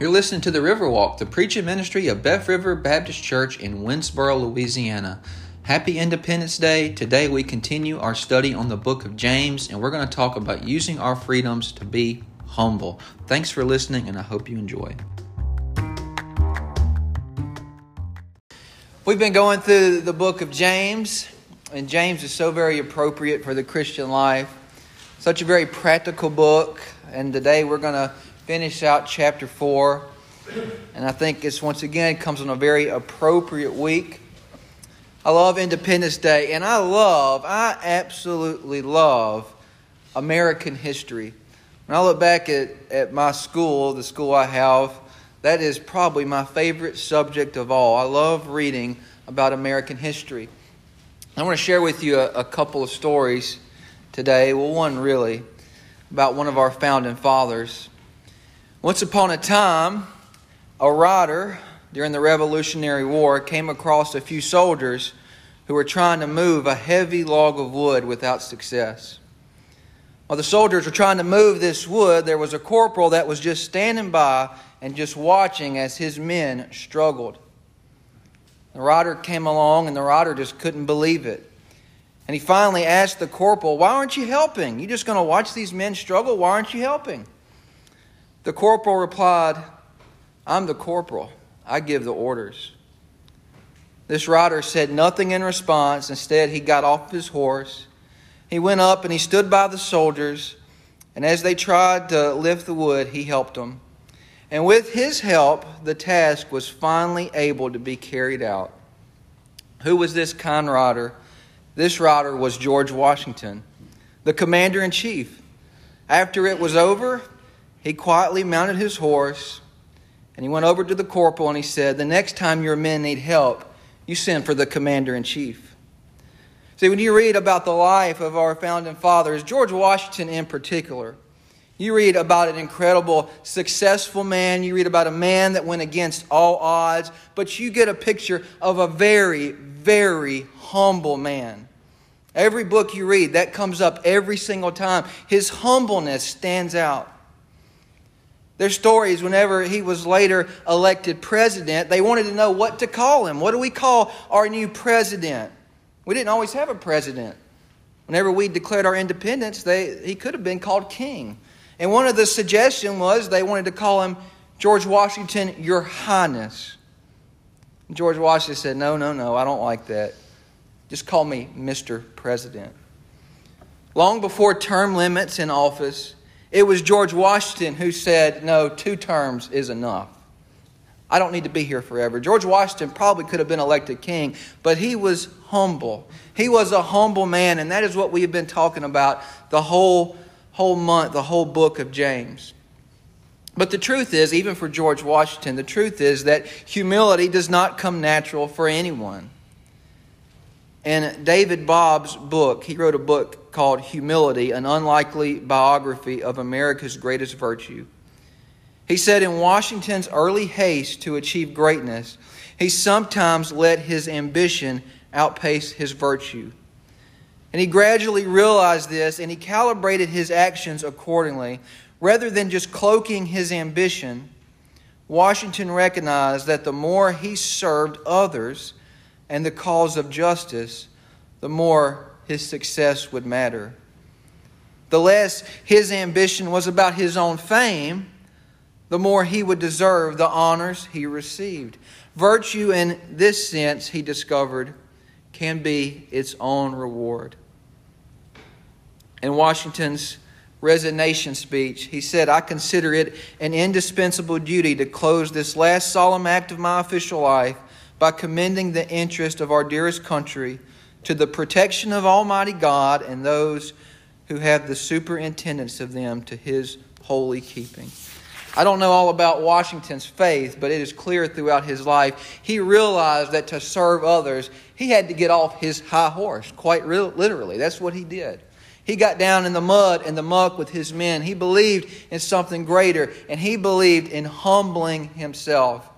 You're listening to the Riverwalk, the preaching ministry of Beth River Baptist Church in Winnsboro, Louisiana. Happy Independence Day. Today we continue our study on the book of James, and we're going to talk about using our freedoms to be humble. Thanks for listening, and I hope you enjoy. We've been going through the book of James, and James is so very appropriate for the Christian life. Such a very practical book, and today we're going to finish out chapter 4. And I think this once again comes on a very appropriate week. I love Independence Day, and I love, I absolutely love American history. When I look back at, at my school, the school I have, that is probably my favorite subject of all. I love reading about American history. I want to share with you a, a couple of stories today. Well, one really, about one of our founding fathers. Once upon a time, a rider during the Revolutionary War came across a few soldiers who were trying to move a heavy log of wood without success. While the soldiers were trying to move this wood, there was a corporal that was just standing by and just watching as his men struggled. The rider came along, and the rider just couldn't believe it. And he finally asked the corporal, Why aren't you helping? You're just going to watch these men struggle? Why aren't you helping? The corporal replied, I'm the corporal. I give the orders. This rider said nothing in response. Instead, he got off his horse. He went up and he stood by the soldiers. And as they tried to lift the wood, he helped them. And with his help, the task was finally able to be carried out. Who was this kind rider? This rider was George Washington, the commander in chief. After it was over, he quietly mounted his horse and he went over to the corporal and he said, The next time your men need help, you send for the commander in chief. See, when you read about the life of our founding fathers, George Washington in particular, you read about an incredible, successful man. You read about a man that went against all odds, but you get a picture of a very, very humble man. Every book you read, that comes up every single time. His humbleness stands out. Their stories, whenever he was later elected president, they wanted to know what to call him. What do we call our new president? We didn't always have a president. Whenever we declared our independence, they, he could have been called king. And one of the suggestions was they wanted to call him George Washington, Your Highness. George Washington said, No, no, no, I don't like that. Just call me Mr. President. Long before term limits in office, it was George Washington who said, No, two terms is enough. I don't need to be here forever. George Washington probably could have been elected king, but he was humble. He was a humble man, and that is what we have been talking about the whole, whole month, the whole book of James. But the truth is, even for George Washington, the truth is that humility does not come natural for anyone. In David Bobb's book, he wrote a book called Humility, an unlikely biography of America's greatest virtue. He said in Washington's early haste to achieve greatness, he sometimes let his ambition outpace his virtue. And he gradually realized this and he calibrated his actions accordingly. Rather than just cloaking his ambition, Washington recognized that the more he served others and the cause of justice, the more his success would matter. The less his ambition was about his own fame, the more he would deserve the honors he received. Virtue, in this sense, he discovered, can be its own reward. In Washington's resignation speech, he said, I consider it an indispensable duty to close this last solemn act of my official life by commending the interest of our dearest country to the protection of Almighty God and those who have the superintendence of them to his holy keeping. I don't know all about Washington's faith, but it is clear throughout his life he realized that to serve others, he had to get off his high horse, quite literally. That's what he did. He got down in the mud and the muck with his men. He believed in something greater, and he believed in humbling himself.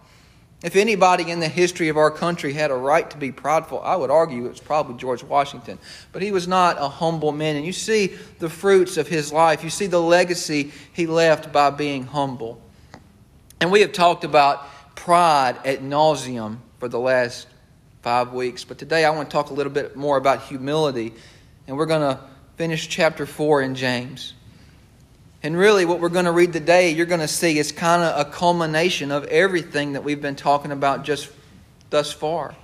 If anybody in the history of our country had a right to be prideful, I would argue it's probably George Washington. But he was not a humble man. And you see the fruits of his life, you see the legacy he left by being humble. And we have talked about pride at nauseum for the last five weeks. But today I want to talk a little bit more about humility. And we're going to finish chapter 4 in James. And really, what we're going to read today, you're going to see is kind of a culmination of everything that we've been talking about just thus far.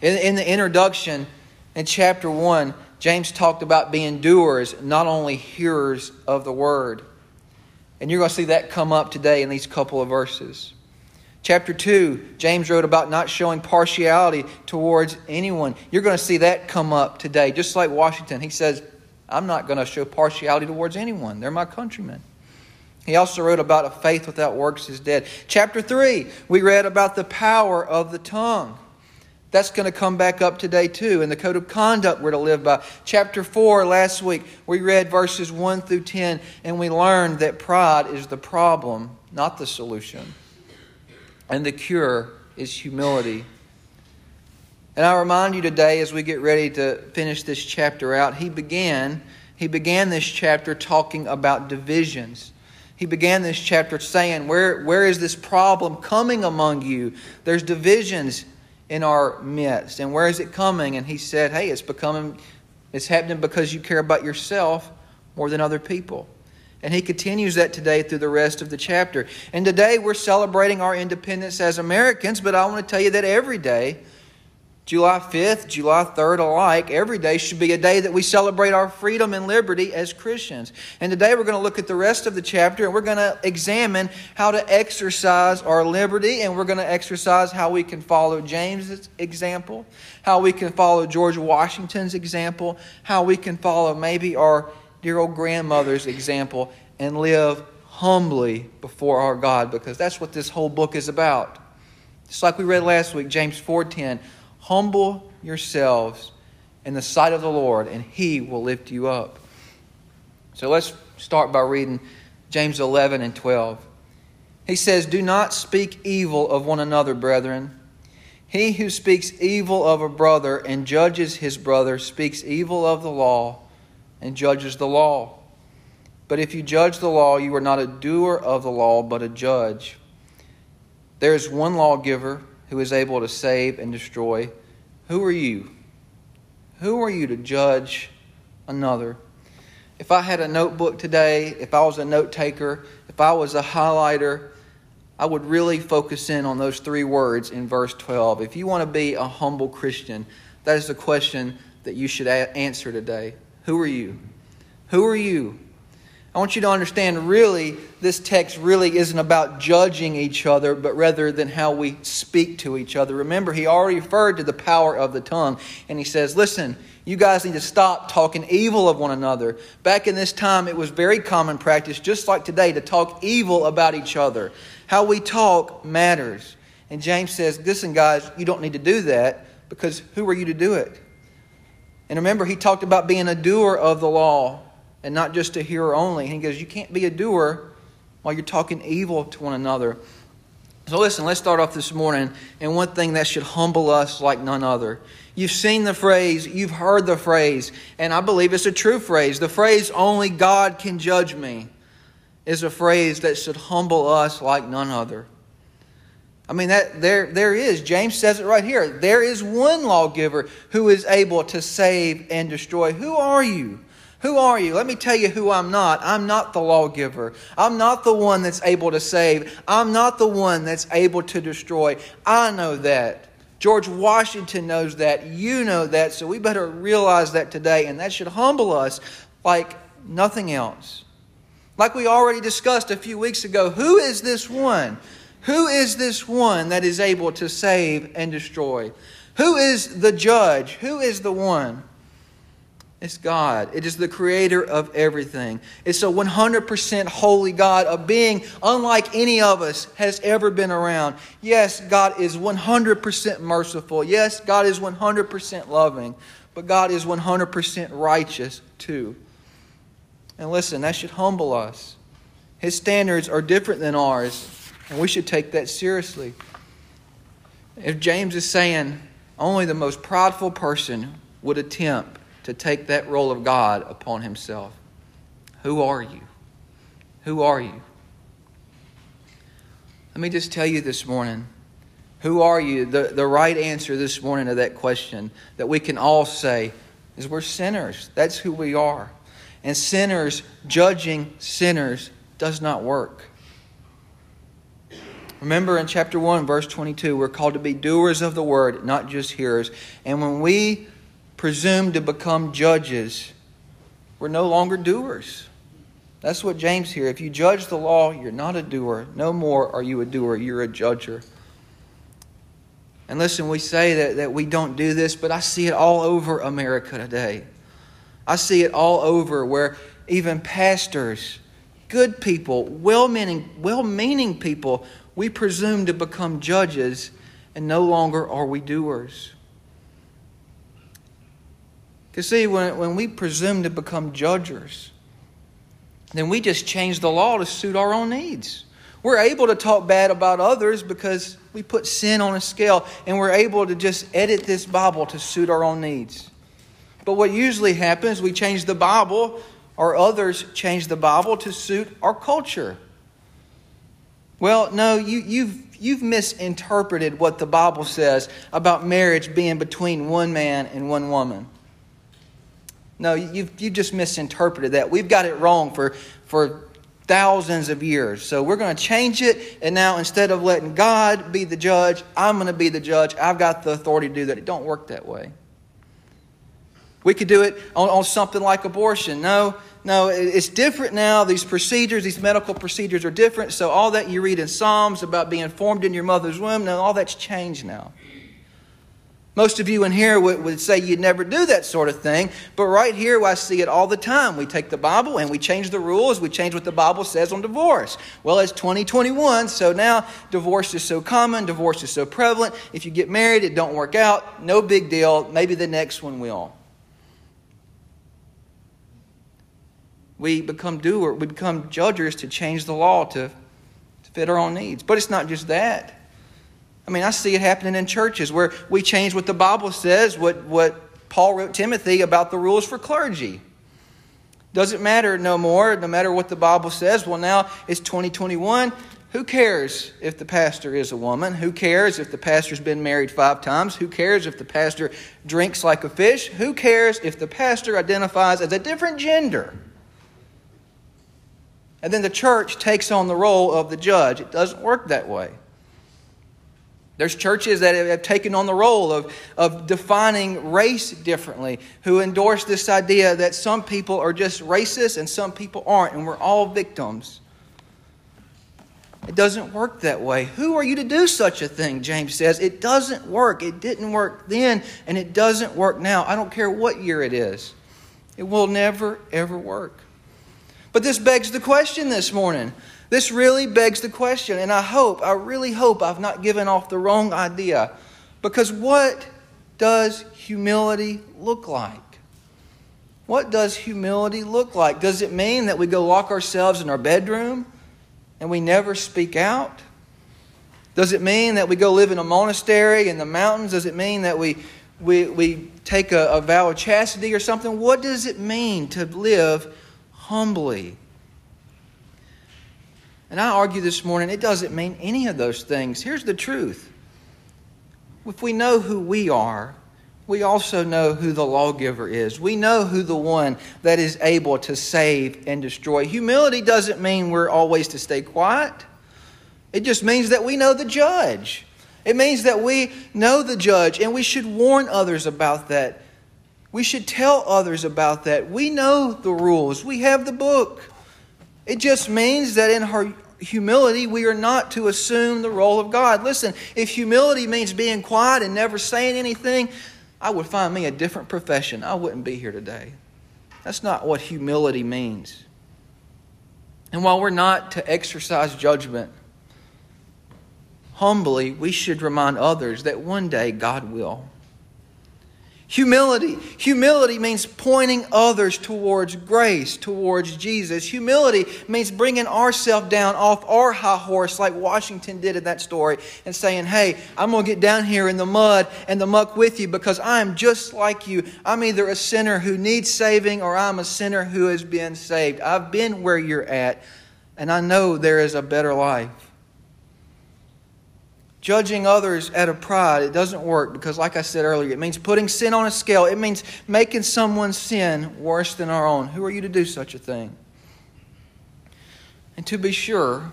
In, in the introduction, in chapter 1, James talked about being doers, not only hearers of the word. And you're going to see that come up today in these couple of verses. Chapter 2, James wrote about not showing partiality towards anyone. You're going to see that come up today, just like Washington. He says, I'm not going to show partiality towards anyone. They're my countrymen. He also wrote about a faith without works is dead. Chapter 3, we read about the power of the tongue. That's going to come back up today, too, in the code of conduct we're to live by. Chapter 4, last week, we read verses 1 through 10, and we learned that pride is the problem, not the solution. And the cure is humility. And I remind you today, as we get ready to finish this chapter out, he began, he began this chapter talking about divisions. He began this chapter saying, Where, where is this problem coming among you? There's divisions in our midst. And where is it coming? And he said, Hey, it's becoming, it's happening because you care about yourself more than other people. And he continues that today through the rest of the chapter. And today we're celebrating our independence as Americans, but I want to tell you that every day July 5th, July 3rd alike, every day should be a day that we celebrate our freedom and liberty as Christians. And today we're going to look at the rest of the chapter and we're going to examine how to exercise our liberty and we're going to exercise how we can follow James's example, how we can follow George Washington's example, how we can follow maybe our dear old grandmother's example and live humbly before our God because that's what this whole book is about. Just like we read last week, James 4:10 Humble yourselves in the sight of the Lord, and he will lift you up. So let's start by reading James 11 and 12. He says, Do not speak evil of one another, brethren. He who speaks evil of a brother and judges his brother speaks evil of the law and judges the law. But if you judge the law, you are not a doer of the law, but a judge. There is one lawgiver who is able to save and destroy. Who are you? Who are you to judge another? If I had a notebook today, if I was a note taker, if I was a highlighter, I would really focus in on those three words in verse 12. If you want to be a humble Christian, that is the question that you should answer today. Who are you? Who are you? I want you to understand really, this text really isn't about judging each other, but rather than how we speak to each other. Remember, he already referred to the power of the tongue, and he says, Listen, you guys need to stop talking evil of one another. Back in this time, it was very common practice, just like today, to talk evil about each other. How we talk matters. And James says, Listen, guys, you don't need to do that because who are you to do it? And remember, he talked about being a doer of the law and not just a hearer only. he goes, You can't be a doer while you're talking evil to one another. So, listen, let's start off this morning. And one thing that should humble us like none other. You've seen the phrase, you've heard the phrase, and I believe it's a true phrase. The phrase, only God can judge me, is a phrase that should humble us like none other. I mean, that there, there is. James says it right here. There is one lawgiver who is able to save and destroy. Who are you? Who are you? Let me tell you who I'm not. I'm not the lawgiver. I'm not the one that's able to save. I'm not the one that's able to destroy. I know that. George Washington knows that. You know that. So we better realize that today. And that should humble us like nothing else. Like we already discussed a few weeks ago, who is this one? Who is this one that is able to save and destroy? Who is the judge? Who is the one? It's God. It is the creator of everything. It's a 100% holy God, a being unlike any of us has ever been around. Yes, God is 100% merciful. Yes, God is 100% loving. But God is 100% righteous too. And listen, that should humble us. His standards are different than ours, and we should take that seriously. If James is saying only the most prideful person would attempt to take that role of God upon himself. Who are you? Who are you? Let me just tell you this morning who are you? The, the right answer this morning to that question that we can all say is we're sinners. That's who we are. And sinners, judging sinners, does not work. Remember in chapter 1, verse 22, we're called to be doers of the word, not just hearers. And when we presume to become judges, we're no longer doers. That's what James here. If you judge the law, you're not a doer. No more are you a doer, you're a judger. And listen, we say that, that we don't do this, but I see it all over America today. I see it all over where even pastors, good people, well meaning well meaning people, we presume to become judges, and no longer are we doers. Because, see, when, when we presume to become judges, then we just change the law to suit our own needs. We're able to talk bad about others because we put sin on a scale and we're able to just edit this Bible to suit our own needs. But what usually happens, we change the Bible or others change the Bible to suit our culture. Well, no, you, you've, you've misinterpreted what the Bible says about marriage being between one man and one woman. No, you've, you've just misinterpreted that. We've got it wrong for, for thousands of years. So we're going to change it. And now instead of letting God be the judge, I'm going to be the judge. I've got the authority to do that. It don't work that way. We could do it on, on something like abortion. No, no, it's different now. These procedures, these medical procedures are different. So all that you read in Psalms about being formed in your mother's womb, now all that's changed now. Most of you in here would, would say you'd never do that sort of thing, but right here I see it all the time. We take the Bible and we change the rules, we change what the Bible says on divorce. Well, it's 2021, so now divorce is so common, divorce is so prevalent. If you get married, it don't work out, no big deal, maybe the next one will. We become doer, we become judges to change the law to, to fit our own needs. But it's not just that. I mean, I see it happening in churches where we change what the Bible says, what, what Paul wrote Timothy about the rules for clergy. Doesn't matter no more, no matter what the Bible says. Well, now it's 2021. Who cares if the pastor is a woman? Who cares if the pastor's been married five times? Who cares if the pastor drinks like a fish? Who cares if the pastor identifies as a different gender? And then the church takes on the role of the judge. It doesn't work that way. There's churches that have taken on the role of, of defining race differently, who endorse this idea that some people are just racist and some people aren't, and we're all victims. It doesn't work that way. Who are you to do such a thing? James says. It doesn't work. It didn't work then, and it doesn't work now. I don't care what year it is. It will never, ever work. But this begs the question this morning this really begs the question, and I hope, I really hope I've not given off the wrong idea. Because what does humility look like? What does humility look like? Does it mean that we go lock ourselves in our bedroom and we never speak out? Does it mean that we go live in a monastery in the mountains? Does it mean that we, we, we take a, a vow of chastity or something? What does it mean to live humbly? And I argue this morning it doesn't mean any of those things. Here's the truth if we know who we are, we also know who the lawgiver is. We know who the one that is able to save and destroy. Humility doesn't mean we're always to stay quiet, it just means that we know the judge. It means that we know the judge and we should warn others about that. We should tell others about that. We know the rules, we have the book. It just means that in her humility, we are not to assume the role of God. Listen, if humility means being quiet and never saying anything, I would find me a different profession. I wouldn't be here today. That's not what humility means. And while we're not to exercise judgment, humbly, we should remind others that one day God will. Humility. Humility means pointing others towards grace, towards Jesus. Humility means bringing ourselves down off our high horse, like Washington did in that story, and saying, Hey, I'm going to get down here in the mud and the muck with you because I'm just like you. I'm either a sinner who needs saving or I'm a sinner who has been saved. I've been where you're at, and I know there is a better life. Judging others out of pride, it doesn't work because, like I said earlier, it means putting sin on a scale. It means making someone's sin worse than our own. Who are you to do such a thing? And to be sure,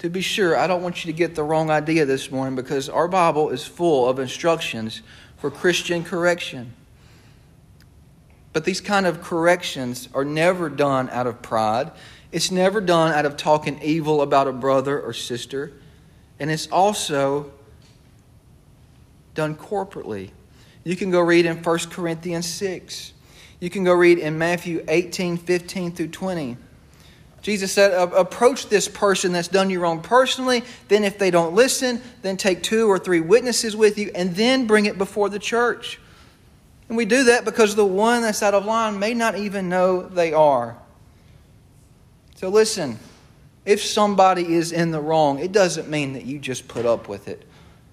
to be sure, I don't want you to get the wrong idea this morning because our Bible is full of instructions for Christian correction. But these kind of corrections are never done out of pride. It's never done out of talking evil about a brother or sister. And it's also done corporately. You can go read in 1 Corinthians 6. You can go read in Matthew 18, 15 through 20. Jesus said, Approach this person that's done you wrong personally. Then, if they don't listen, then take two or three witnesses with you and then bring it before the church. And we do that because the one that's out of line may not even know they are. So, listen if somebody is in the wrong, it doesn't mean that you just put up with it.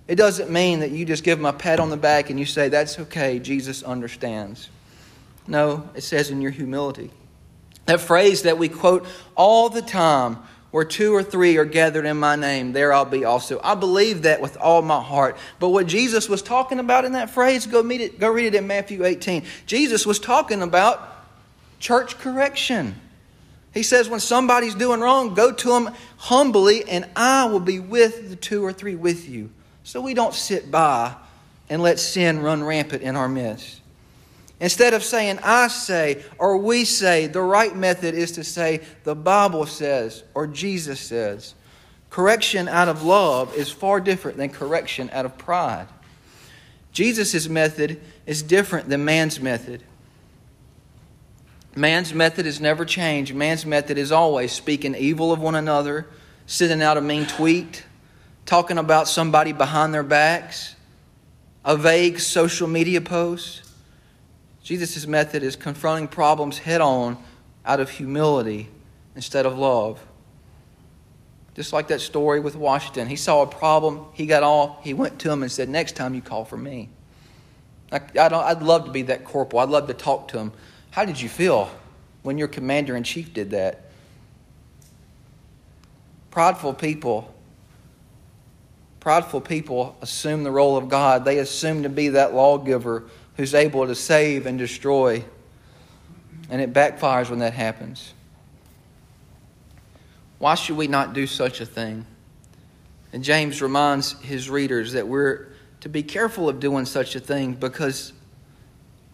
It doesn't mean that you just give them a pat on the back and you say, That's okay, Jesus understands. No, it says in your humility. That phrase that we quote all the time, where two or three are gathered in my name, there I'll be also. I believe that with all my heart. But what Jesus was talking about in that phrase, go, meet it, go read it in Matthew 18. Jesus was talking about church correction. He says, when somebody's doing wrong, go to them humbly, and I will be with the two or three with you. So we don't sit by and let sin run rampant in our midst. Instead of saying, I say, or we say, the right method is to say, the Bible says, or Jesus says. Correction out of love is far different than correction out of pride. Jesus' method is different than man's method. Man's method has never changed. Man's method is always speaking evil of one another, sending out a mean tweet, talking about somebody behind their backs, a vague social media post. Jesus' method is confronting problems head on out of humility instead of love. Just like that story with Washington. He saw a problem, he got off, he went to him and said, Next time you call for me. I would love to be that corporal. I'd love to talk to him. How did you feel when your commander in chief did that? Prideful people, prideful people assume the role of God. They assume to be that lawgiver who's able to save and destroy. And it backfires when that happens. Why should we not do such a thing? And James reminds his readers that we're to be careful of doing such a thing because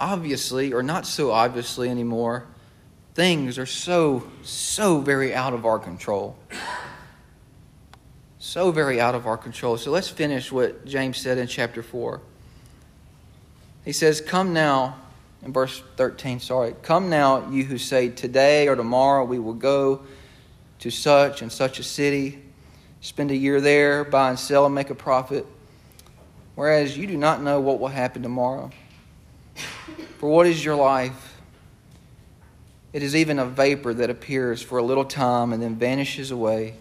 obviously, or not so obviously anymore, things are so, so very out of our control. So very out of our control. So let's finish what James said in chapter 4. He says, Come now, in verse 13, sorry, come now, you who say, Today or tomorrow we will go to such and such a city, spend a year there, buy and sell and make a profit, whereas you do not know what will happen tomorrow. For what is your life? It is even a vapor that appears for a little time and then vanishes away.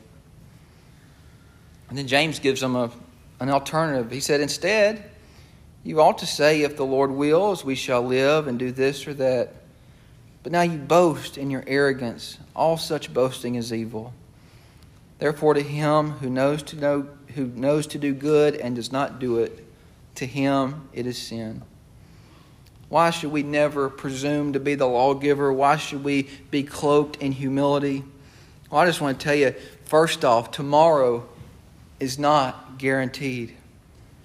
And then James gives them a, an alternative. He said, Instead, you ought to say, If the Lord wills, we shall live and do this or that. But now you boast in your arrogance. All such boasting is evil. Therefore, to him who knows to know who knows to do good and does not do it, to him it is sin. Why should we never presume to be the lawgiver? Why should we be cloaked in humility? Well, I just want to tell you first off, tomorrow is not guaranteed.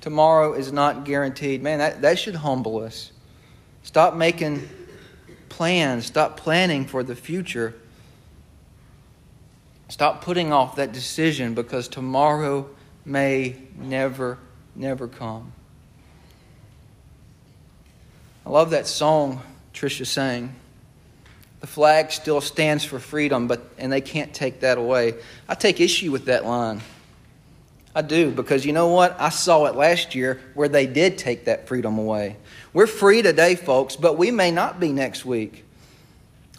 Tomorrow is not guaranteed. Man, that, that should humble us. Stop making plans, stop planning for the future. Stop putting off that decision because tomorrow may never, never come. I love that song Tricia sang. The flag still stands for freedom, but and they can't take that away. I take issue with that line. I do because you know what? I saw it last year where they did take that freedom away. We're free today, folks, but we may not be next week.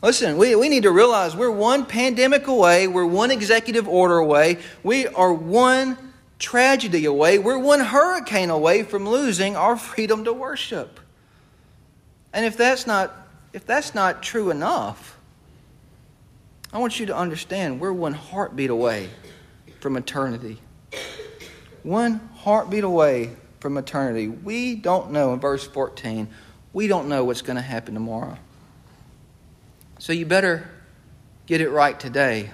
Listen, we, we need to realize we're one pandemic away, we're one executive order away, we are one tragedy away, we're one hurricane away from losing our freedom to worship. And if that's not if that's not true enough, I want you to understand we're one heartbeat away from eternity. one heartbeat away from eternity. We don't know, in verse 14, we don't know what's going to happen tomorrow. So you better get it right today.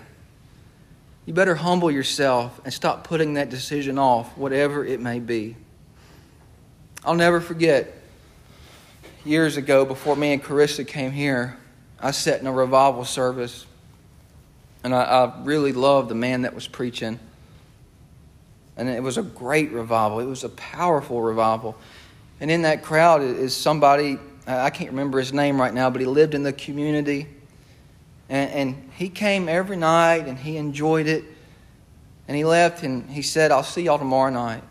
You better humble yourself and stop putting that decision off, whatever it may be. I'll never forget years ago, before me and Carissa came here, I sat in a revival service, and I, I really loved the man that was preaching. And it was a great revival. It was a powerful revival. And in that crowd is somebody, I can't remember his name right now, but he lived in the community. And, and he came every night and he enjoyed it. And he left and he said, I'll see y'all tomorrow night.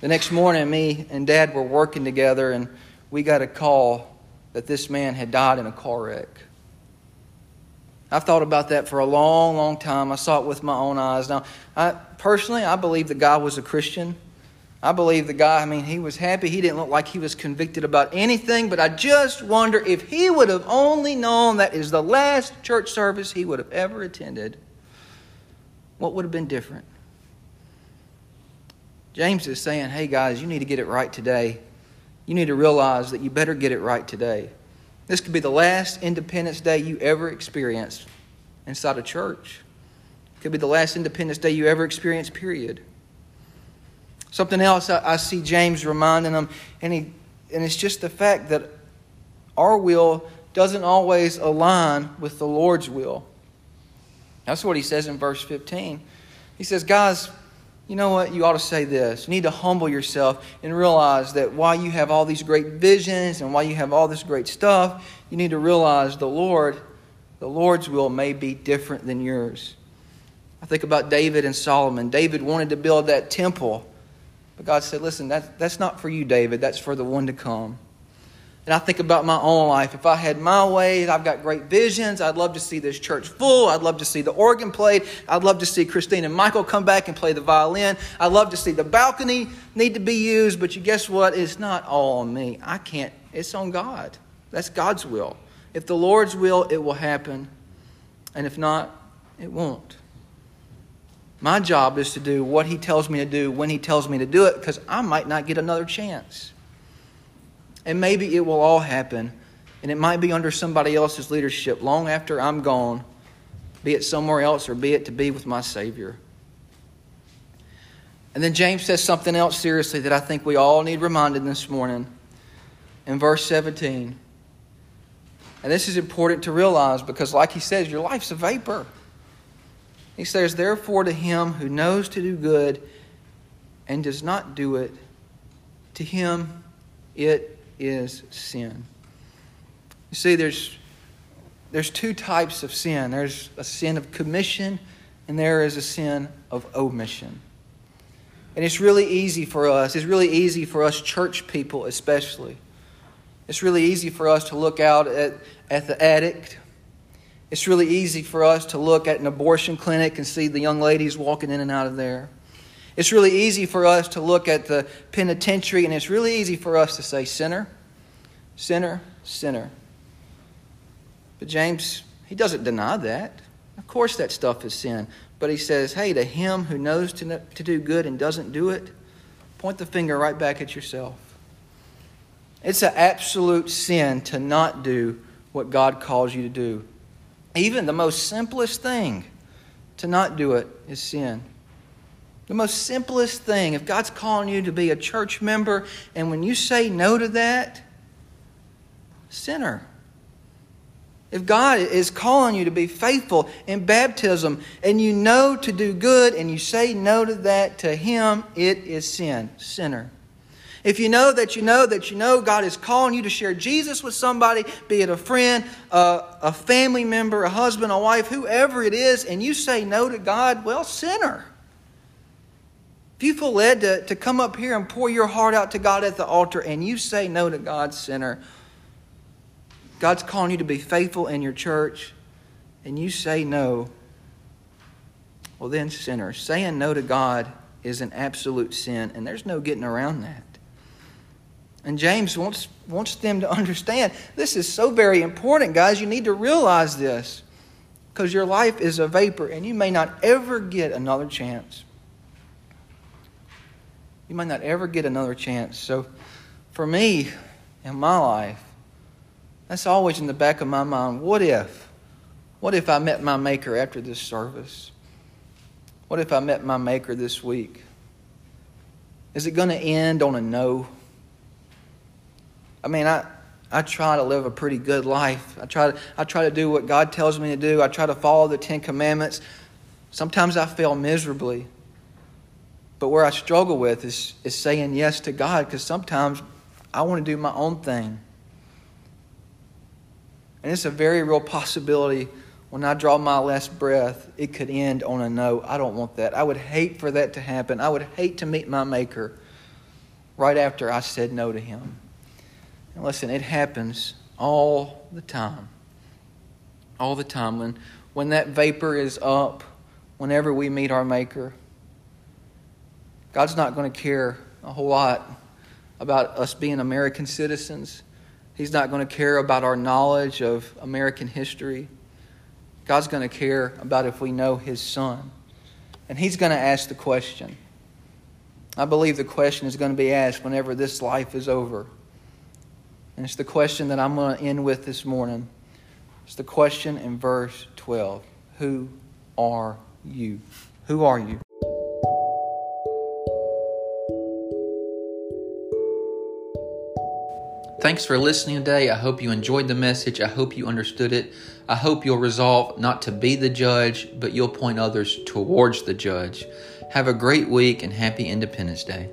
The next morning, me and Dad were working together, and we got a call that this man had died in a car wreck. I've thought about that for a long, long time. I saw it with my own eyes. Now, I, personally, I believe the guy was a Christian. I believe the guy, I mean, he was happy. He didn't look like he was convicted about anything, but I just wonder if he would have only known that is the last church service he would have ever attended, what would have been different? James is saying, hey guys, you need to get it right today. You need to realize that you better get it right today. This could be the last Independence Day you ever experienced inside a church. It could be the last Independence Day you ever experienced, period. Something else I, I see James reminding them, and, he, and it's just the fact that our will doesn't always align with the Lord's will. That's what he says in verse 15. He says, Guys, you know what? You ought to say this. You need to humble yourself and realize that while you have all these great visions and while you have all this great stuff, you need to realize the Lord, the Lord's will may be different than yours. I think about David and Solomon. David wanted to build that temple, but God said, Listen, that, that's not for you, David. That's for the one to come. And I think about my own life. If I had my way, I've got great visions. I'd love to see this church full. I'd love to see the organ played. I'd love to see Christine and Michael come back and play the violin. I'd love to see the balcony need to be used. But you guess what? It's not all on me. I can't. It's on God. That's God's will. If the Lord's will, it will happen. And if not, it won't. My job is to do what He tells me to do when He tells me to do it because I might not get another chance. And maybe it will all happen, and it might be under somebody else's leadership long after I'm gone, be it somewhere else or be it to be with my Savior. And then James says something else seriously that I think we all need reminded this morning in verse 17. And this is important to realize because, like he says, your life's a vapor. He says, Therefore, to him who knows to do good and does not do it, to him it is sin. You see, there's, there's two types of sin there's a sin of commission, and there is a sin of omission. And it's really easy for us, it's really easy for us church people, especially. It's really easy for us to look out at, at the addict. It's really easy for us to look at an abortion clinic and see the young ladies walking in and out of there. It's really easy for us to look at the penitentiary, and it's really easy for us to say, sinner, sinner, sinner. But James, he doesn't deny that. Of course, that stuff is sin. But he says, hey, to him who knows to, to do good and doesn't do it, point the finger right back at yourself. It's an absolute sin to not do what God calls you to do. Even the most simplest thing, to not do it, is sin. The most simplest thing, if God's calling you to be a church member, and when you say no to that, sinner. If God is calling you to be faithful in baptism and you know to do good and you say no to that to Him, it is sin. Sinner. If you know that you know that you know God is calling you to share Jesus with somebody, be it a friend, a, a family member, a husband, a wife, whoever it is, and you say no to God, well, sinner. If you feel led to, to come up here and pour your heart out to God at the altar and you say no to God, sinner, God's calling you to be faithful in your church and you say no, well, then, sinner, saying no to God is an absolute sin, and there's no getting around that. And James wants, wants them to understand this is so very important, guys. You need to realize this because your life is a vapor and you may not ever get another chance. You might not ever get another chance. So, for me, in my life, that's always in the back of my mind. What if? What if I met my Maker after this service? What if I met my Maker this week? Is it going to end on a no? I mean, I, I try to live a pretty good life. I try, to, I try to do what God tells me to do. I try to follow the Ten Commandments. Sometimes I fail miserably. But where I struggle with is, is saying yes to God because sometimes I want to do my own thing. And it's a very real possibility when I draw my last breath, it could end on a no. I don't want that. I would hate for that to happen. I would hate to meet my Maker right after I said no to Him. And listen, it happens all the time. All the time. When, when that vapor is up, whenever we meet our Maker, God's not going to care a whole lot about us being American citizens. He's not going to care about our knowledge of American history. God's going to care about if we know His Son. And He's going to ask the question. I believe the question is going to be asked whenever this life is over. And it's the question that I'm going to end with this morning. It's the question in verse 12 Who are you? Who are you? Thanks for listening today. I hope you enjoyed the message. I hope you understood it. I hope you'll resolve not to be the judge, but you'll point others towards the judge. Have a great week and happy Independence Day.